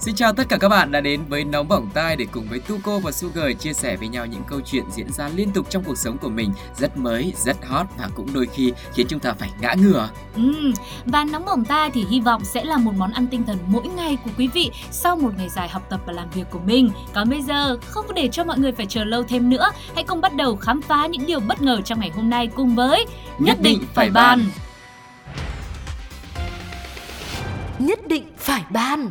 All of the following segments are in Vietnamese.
Xin chào tất cả các bạn đã đến với Nóng Bỏng Tai để cùng với Tuko và Sugar chia sẻ với nhau những câu chuyện diễn ra liên tục trong cuộc sống của mình rất mới, rất hot và cũng đôi khi khiến chúng ta phải ngã ngửa. Ừ, và nóng bỏng tai thì hy vọng sẽ là một món ăn tinh thần mỗi ngày của quý vị sau một ngày dài học tập và làm việc của mình. Còn bây giờ, không để cho mọi người phải chờ lâu thêm nữa, hãy cùng bắt đầu khám phá những điều bất ngờ trong ngày hôm nay cùng với Nhất định phải bàn. Nhất định phải ban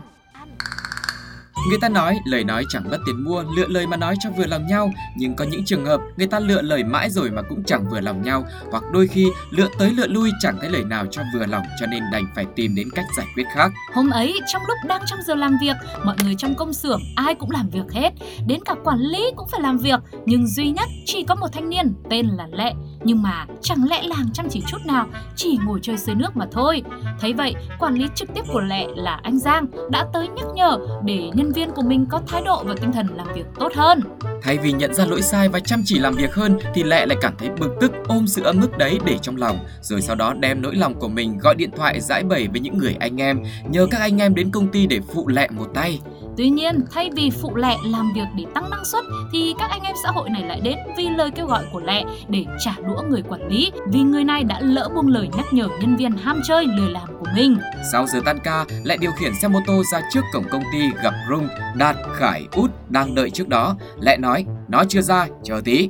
Người ta nói lời nói chẳng mất tiền mua, lựa lời mà nói cho vừa lòng nhau, nhưng có những trường hợp người ta lựa lời mãi rồi mà cũng chẳng vừa lòng nhau, hoặc đôi khi lựa tới lựa lui chẳng thấy lời nào cho vừa lòng cho nên đành phải tìm đến cách giải quyết khác. Hôm ấy, trong lúc đang trong giờ làm việc, mọi người trong công xưởng ai cũng làm việc hết, đến cả quản lý cũng phải làm việc, nhưng duy nhất chỉ có một thanh niên tên là Lệ. Nhưng mà chẳng lẽ làng chăm chỉ chút nào, chỉ ngồi chơi dưới nước mà thôi. Thấy vậy, quản lý trực tiếp của Lệ là anh Giang đã tới nhắc nhở để nhân viên của mình có thái độ và tinh thần làm việc tốt hơn. Thay vì nhận ra lỗi sai và chăm chỉ làm việc hơn thì Lệ lại cảm thấy bực tức ôm sự ấm ức đấy để trong lòng, rồi sau đó đem nỗi lòng của mình gọi điện thoại giải bày với những người anh em, nhờ các anh em đến công ty để phụ Lệ một tay. Tuy nhiên, thay vì phụ lẹ làm việc để tăng năng suất thì các anh em xã hội này lại đến vì lời kêu gọi của lẹ để trả đũa người quản lý vì người này đã lỡ buông lời nhắc nhở nhân viên ham chơi lười làm của mình. Sau giờ tan ca, lại điều khiển xe mô tô ra trước cổng công ty gặp Rung, Đạt, Khải, Út đang đợi trước đó. lẹ nói, nó chưa ra, chờ tí.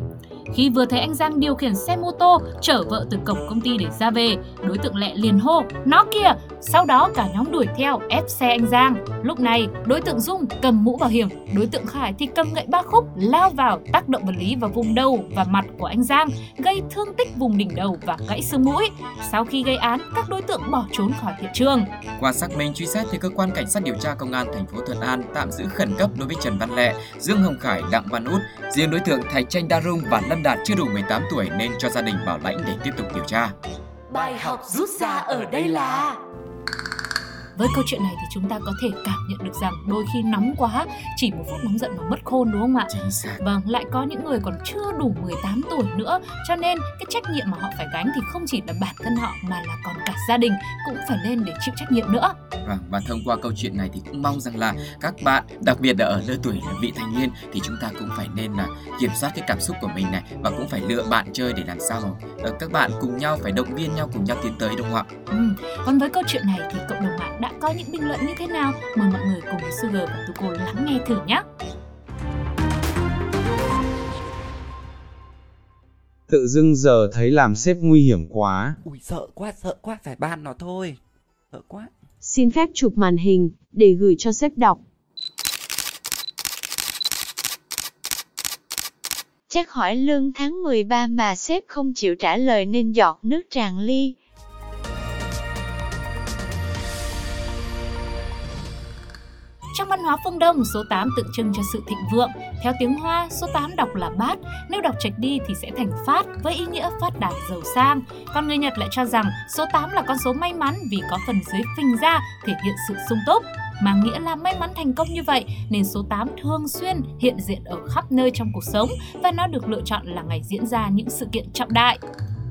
Khi vừa thấy anh Giang điều khiển xe mô tô chở vợ từ cổng công ty để ra về, đối tượng lẹ liền hô, nó kìa! Sau đó cả nhóm đuổi theo ép xe anh Giang. Lúc này, đối tượng Dung cầm mũ bảo hiểm, đối tượng Khải thì cầm gậy ba khúc lao vào tác động vật lý vào vùng đầu và mặt của anh Giang, gây thương tích vùng đỉnh đầu và gãy xương mũi. Sau khi gây án, các đối tượng bỏ trốn khỏi hiện trường. Qua xác minh truy xét thì cơ quan cảnh sát điều tra công an thành phố Thuận An tạm giữ khẩn cấp đối với Trần Văn Lệ, Dương Hồng Khải, Đặng Văn Út. Riêng đối tượng Thạch Tranh Đa Rung và Lâm Đạt chưa đủ 18 tuổi nên cho gia đình bảo lãnh để tiếp tục điều tra. Bài học rút ra ở đây là với câu chuyện này thì chúng ta có thể cảm nhận được rằng đôi khi nóng quá, chỉ một phút nóng giận mà mất khôn đúng không ạ? Vâng, lại có những người còn chưa đủ 18 tuổi nữa Cho nên cái trách nhiệm mà họ phải gánh thì không chỉ là bản thân họ Mà là còn cả gia đình cũng phải lên để chịu trách nhiệm nữa Vâng, và thông qua câu chuyện này thì cũng mong rằng là các bạn, đặc biệt là ở lứa tuổi là vị thanh niên thì chúng ta cũng phải nên là kiểm soát cái cảm xúc của mình này và cũng phải lựa bạn chơi để làm sao mà ờ, các bạn cùng nhau phải động viên nhau cùng nhau tiến tới đúng không ạ? ừ. Còn với câu chuyện này thì cộng đồng mạng đã có những bình luận như thế nào Mời mọi người cùng với Sugar và Tuko lắng nghe thử nhé Tự dưng giờ thấy làm sếp nguy hiểm quá. Ui sợ quá sợ quá phải ban nó thôi Sợ quá Xin phép chụp màn hình để gửi cho sếp đọc. Chắc hỏi lương tháng 13 mà sếp không chịu trả lời nên giọt nước tràn ly. Trong văn hóa phương Đông, số 8 tượng trưng cho sự thịnh vượng. Theo tiếng Hoa, số 8 đọc là bát, nếu đọc trạch đi thì sẽ thành phát với ý nghĩa phát đạt giàu sang. Còn người Nhật lại cho rằng số 8 là con số may mắn vì có phần dưới phình ra thể hiện sự sung túc. mà nghĩa là may mắn thành công như vậy nên số 8 thường xuyên hiện diện ở khắp nơi trong cuộc sống và nó được lựa chọn là ngày diễn ra những sự kiện trọng đại.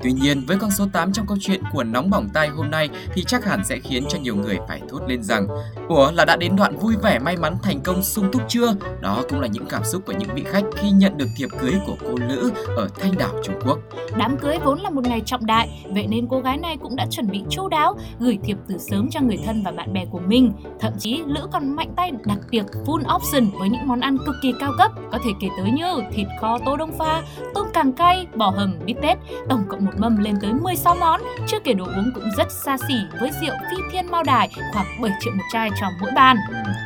Tuy nhiên, với con số 8 trong câu chuyện của Nóng Bỏng Tai hôm nay thì chắc hẳn sẽ khiến cho nhiều người phải thốt lên rằng Ủa là đã đến đoạn vui vẻ may mắn thành công sung túc chưa? Đó cũng là những cảm xúc của những vị khách khi nhận được thiệp cưới của cô Lữ ở Thanh Đảo, Trung Quốc. Đám cưới vốn là một ngày trọng đại, vậy nên cô gái này cũng đã chuẩn bị chu đáo, gửi thiệp từ sớm cho người thân và bạn bè của mình. Thậm chí Lữ còn mạnh tay đặt tiệc full option với những món ăn cực kỳ cao cấp, có thể kể tới như thịt kho tô đông pha, tôm càng cay, bò hầm, bít tết, tổng cộng một mâm lên tới 16 món. Chưa kể đồ uống cũng rất xa xỉ với rượu phi thiên mao đài khoảng 7 triệu một chai cho mỗi bàn.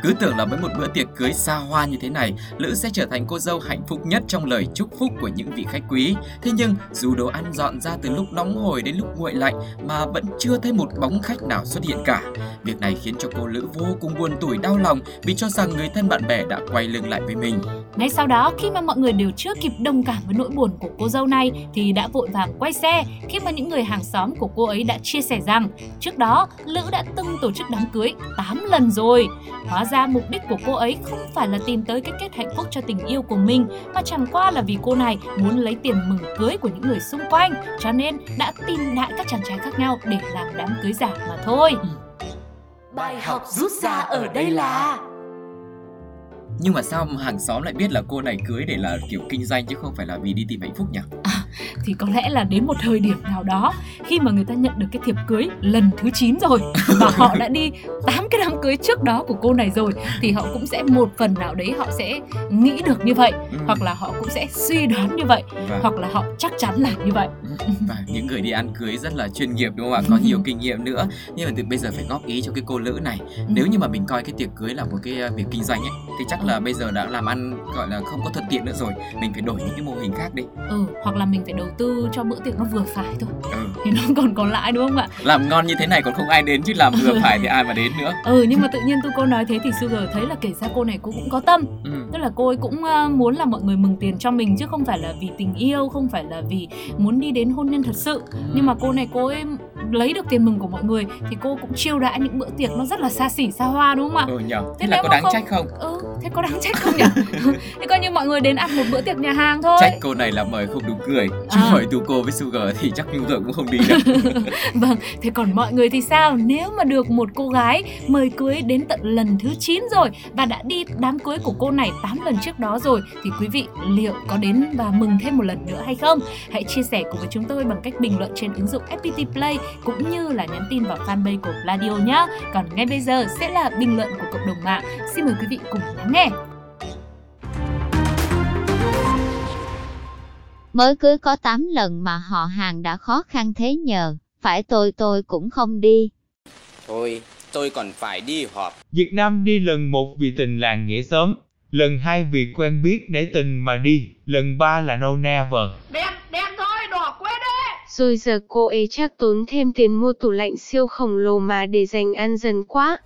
Cứ tưởng là với một bữa tiệc cưới xa hoa như thế này, Lữ sẽ trở thành cô dâu hạnh phúc nhất trong lời chúc phúc của những vị khách quý. Thế nhưng, dù đồ ăn dọn ra từ lúc nóng hổi đến lúc nguội lạnh mà vẫn chưa thấy một bóng khách nào xuất hiện cả. Việc này khiến cho cô Lữ vô cùng buồn tủi đau lòng vì cho rằng người thân bạn bè đã quay lưng lại với mình. Ngay sau đó, khi mà mọi người đều chưa kịp đồng cảm với nỗi buồn của cô dâu này thì đã vội vàng quay xe khi mà những người hàng xóm của cô ấy đã chia sẻ rằng trước đó Lữ đã từng tổ chức đám cưới 8 lần rồi. Hóa ra mục đích của cô ấy không phải là tìm tới cái kết hạnh phúc cho tình yêu của mình mà chẳng qua là vì cô này muốn lấy tiền mừng cưới của những người xung quanh cho nên đã tìm đại các chàng trai khác nhau để làm đám cưới giả mà thôi. Bài học rút ra ở đây là nhưng mà sao mà hàng xóm lại biết là cô này cưới để là kiểu kinh doanh chứ không phải là vì đi tìm hạnh phúc nhỉ? thì có lẽ là đến một thời điểm nào đó khi mà người ta nhận được cái thiệp cưới lần thứ 9 rồi và họ đã đi tám cái đám cưới trước đó của cô này rồi thì họ cũng sẽ một phần nào đấy họ sẽ nghĩ được như vậy Ừ. hoặc là họ cũng sẽ suy đoán như vậy Và, hoặc là họ chắc chắn là như vậy và những người đi ăn cưới rất là chuyên nghiệp đúng không ạ? Có nhiều kinh nghiệm nữa. Nhưng mà từ bây giờ phải góp ý cho cái cô lữ này. Nếu như mà mình coi cái tiệc cưới là một cái uh, việc kinh doanh ấy thì chắc là bây giờ đã làm ăn gọi là không có thuận tiện nữa rồi. Mình phải đổi những cái mô hình khác đi. ừ hoặc là mình phải đầu tư cho bữa tiệc nó vừa phải thôi Ừ. thì nó còn còn lại đúng không ạ Làm ngon như thế này còn không ai đến chứ làm vừa phải thì ai mà đến nữa. ừ nhưng mà tự nhiên tôi cô nói thế thì Sugar thấy là kể ra cô này cô cũng có tâm Ừ. tức là cô ấy cũng ờ, muốn là mọi người mừng tiền cho mình chứ không phải là vì tình yêu không phải là vì muốn đi đến hôn nhân thật sự nhưng mà cô này cô ấy lấy được tiền mừng của mọi người thì cô cũng chiêu đãi những bữa tiệc nó rất là xa xỉ xa hoa đúng không ạ Ừ nhờ. Thế Thế là có đáng không- trách không? ừ thế có đáng trách không nhỉ thế coi như mọi người đến ăn một bữa tiệc nhà hàng thôi Trách cô này là mời không đúng cười Chứ À. mời tu với Sugar thì chắc Sugar cũng không đi đâu Vâng, thế còn mọi người thì sao? Nếu mà được một cô gái mời cưới đến tận lần thứ 9 rồi và đã đi đám cưới của cô này 8 lần trước đó rồi thì quý vị liệu có đến và mừng thêm một lần nữa hay không? Hãy chia sẻ cùng với chúng tôi bằng cách bình luận trên ứng dụng FPT Play cũng như là nhắn tin vào fanpage của Radio nhé. Còn ngay bây giờ sẽ là bình luận của cộng đồng mạng. Xin mời quý vị cùng lắng nghe. Mới cưới có 8 lần mà họ hàng đã khó khăn thế nhờ, phải tôi tôi cũng không đi. Thôi, tôi còn phải đi họp. Việt Nam đi lần một vì tình làng nghĩa xóm, lần hai vì quen biết để tình mà đi, lần ba là no never. Rồi giờ cô ấy chắc tốn thêm tiền mua tủ lạnh siêu khổng lồ mà để dành ăn dần quá.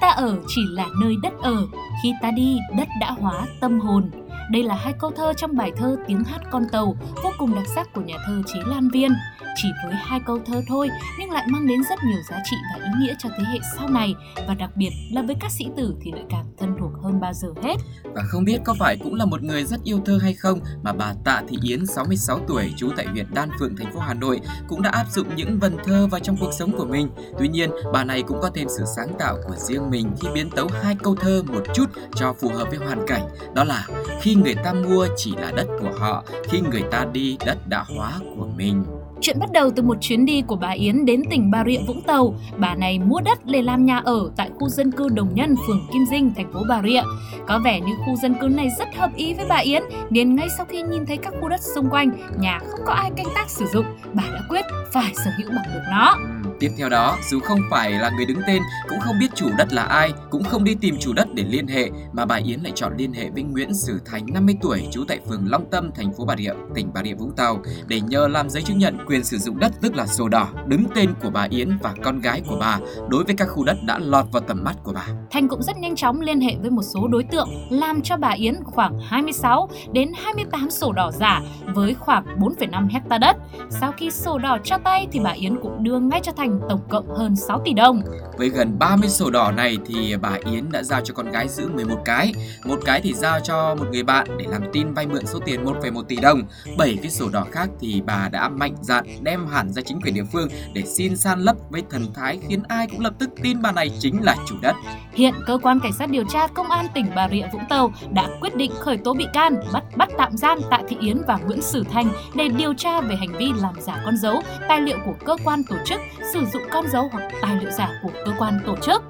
Ta ở chỉ là nơi đất ở, khi ta đi đất đã hóa tâm hồn. Đây là hai câu thơ trong bài thơ Tiếng hát con tàu vô cùng đặc sắc của nhà thơ Chí Lan Viên. Chỉ với hai câu thơ thôi nhưng lại mang đến rất nhiều giá trị và ý nghĩa cho thế hệ sau này và đặc biệt là với các sĩ tử thì lại càng thân hơn bao giờ hết. Và không biết có phải cũng là một người rất yêu thơ hay không mà bà Tạ Thị Yến 66 tuổi trú tại huyện Đan Phượng thành phố Hà Nội cũng đã áp dụng những vần thơ vào trong cuộc sống của mình. Tuy nhiên, bà này cũng có thêm sự sáng tạo của riêng mình khi biến tấu hai câu thơ một chút cho phù hợp với hoàn cảnh. Đó là khi người ta mua chỉ là đất của họ, khi người ta đi đất đã hóa của mình. Chuyện bắt đầu từ một chuyến đi của bà Yến đến tỉnh Bà Rịa Vũng Tàu. Bà này mua đất để làm nhà ở tại khu dân cư Đồng Nhân, phường Kim Dinh, thành phố Bà Rịa. Có vẻ như khu dân cư này rất hợp ý với bà Yến, nên ngay sau khi nhìn thấy các khu đất xung quanh, nhà không có ai canh tác sử dụng, bà đã quyết phải sở hữu bằng được nó. Tiếp theo đó, dù không phải là người đứng tên, cũng không biết chủ đất là ai, cũng không đi tìm chủ đất để liên hệ, mà bà Yến lại chọn liên hệ với Nguyễn Sử Thành 50 tuổi, trú tại phường Long Tâm, thành phố Bà Rịa, tỉnh Bà Rịa Vũng Tàu, để nhờ làm giấy chứng nhận quyền sử dụng đất tức là sổ đỏ, đứng tên của bà Yến và con gái của bà đối với các khu đất đã lọt vào tầm mắt của bà. Thành cũng rất nhanh chóng liên hệ với một số đối tượng làm cho bà Yến khoảng 26 đến 28 sổ đỏ giả với khoảng 4,5 hecta đất. Sau khi sổ đỏ cho tay thì bà Yến cũng đưa ngay cho Thành tổng cộng hơn 6 tỷ đồng. Với gần 30 sổ đỏ này thì bà Yến đã giao cho con gái giữ 11 cái, một cái thì giao cho một người bạn để làm tin vay mượn số tiền 1,1 tỷ đồng. 7 cái sổ đỏ khác thì bà đã mạnh dạn đem hẳn ra chính quyền địa phương để xin san lấp với thần thái khiến ai cũng lập tức tin bà này chính là chủ đất. Hiện cơ quan cảnh sát điều tra công an tỉnh Bà Rịa Vũng Tàu đã quyết định khởi tố bị can, bắt bắt tạm giam Tạ Thị Yến và Nguyễn Sử Thành để điều tra về hành vi làm giả con dấu, tài liệu của cơ quan tổ chức, sử dụng con dấu hoặc tài liệu giả của cơ quan tổ chức.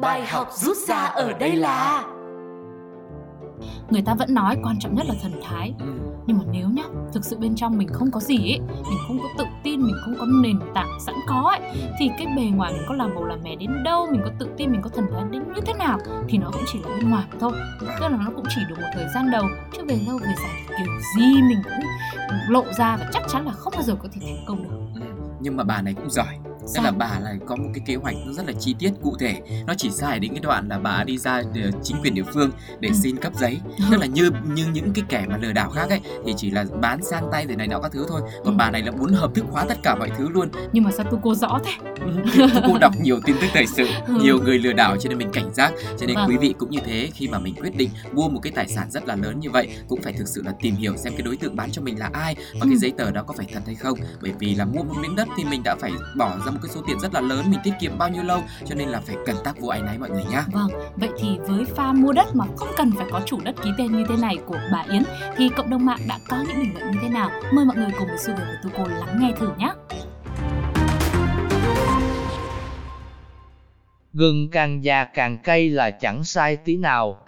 Bài học rút ra ở đây là Người ta vẫn nói quan trọng nhất là thần thái, Ừ. nhưng mà nếu nhá, thực sự bên trong mình không có gì ấy, mình không có tự tin, mình không có nền tảng sẵn có ấy, thì cái bề ngoài mình có làm bầu làm mè đến đâu, mình có tự tin, mình có thần thái đến như thế nào thì nó cũng chỉ là bên ngoài thôi. Tức là nó cũng chỉ được một thời gian đầu, chứ về lâu về dài kiểu gì mình cũng lộ ra và chắc chắn là không bao giờ có thể thành công được. Nhưng mà bà này cũng giỏi. Tức là bà là có một cái kế hoạch nó rất là chi tiết cụ thể Nó chỉ dài đến cái đoạn là bà đi ra ờ, chính quyền địa phương để Ừ. xin cấp giấy Tức là như như những cái kẻ mà lừa đảo khác ấy Thì chỉ là bán sang tay rồi này nọ các thứ thôi Còn Ừ. bà này là muốn hợp thức hóa tất cả mọi thứ luôn Nhưng mà sao tôi cô rõ thế? Cô đọc nhiều tin tức thời sự Ừ. Nhiều người lừa đảo cho nên mình cảnh giác Cho nên Vâng. quý vị cũng như thế Khi mà mình quyết định mua một cái tài sản rất là lớn như vậy Cũng phải thực sự là tìm hiểu xem cái đối tượng bán cho mình là ai Và Ừ. cái giấy tờ đó có phải thật hay không Bởi vì là mua một miếng đất thì mình đã phải bỏ ra một cái số tiền rất là lớn Mình tiết kiệm bao nhiêu lâu Cho nên là phải cẩn tắc vô áy náy mọi người nhá Vâng, vậy thì với pha mua đất mà không cần phải có chủ đất ký tên như thế này của bà Yến thì cộng đồng mạng đã có những bình luận như thế nào? Mời mọi người cùng với Sugar và Tuko lắng nghe thử nhé. Gừng càng già càng cay là chẳng sai tí nào.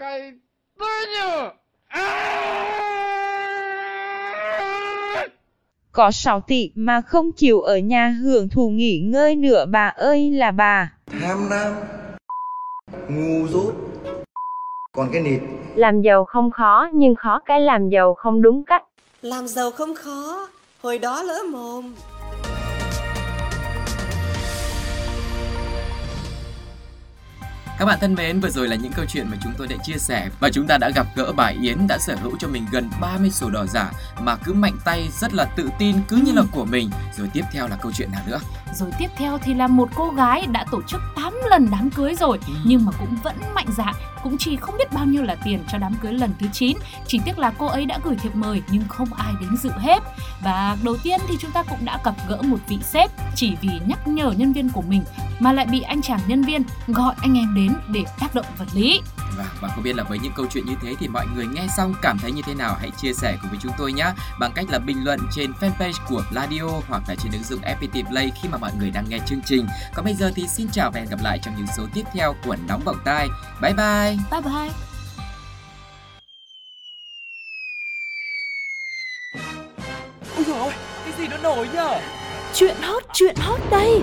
Có 6 tỷ mà không chịu ở nhà hưởng thụ nghỉ ngơi nữa bà ơi là bà. tham lam ngu dốt còn cái nịt Làm giàu không khó nhưng khó cái làm giàu không đúng cách. Làm giàu không khó, hồi đó lỡ mồm. Các bạn thân mến, vừa rồi là những câu chuyện mà chúng tôi đã chia sẻ và chúng ta đã gặp gỡ bà Yến đã sở hữu cho mình gần 30 sổ đỏ giả mà cứ mạnh tay rất là tự tin cứ như là của mình. Rồi tiếp theo là câu chuyện nào nữa? Rồi tiếp theo thì là một cô gái đã tổ chức 8 lần đám cưới rồi nhưng mà cũng vẫn mạnh dạn, cũng chỉ không biết bao nhiêu là tiền cho đám cưới lần thứ 9. Chỉ tiếc là cô ấy đã gửi thiệp mời nhưng không ai đến dự hết. Và đầu tiên thì chúng ta cũng đã gặp gỡ một vị sếp chỉ vì nhắc nhở nhân viên của mình mà lại bị anh chàng nhân viên gọi anh em đến để tác động vật lý. Và, và không biết là với những câu chuyện như thế thì mọi người nghe xong cảm thấy như thế nào hãy chia sẻ cùng với chúng tôi nhé bằng cách là bình luận trên fanpage của Radio hoặc là trên ứng dụng FPT Play khi mà mọi người đang nghe chương trình. Còn bây giờ thì xin chào và hẹn gặp lại trong những số tiếp theo của Nóng Bỏng Tai. Bye bye! Bye bye! Ui dồi ôi, cái gì nó nổi nhở Chuyện hot, chuyện hot đây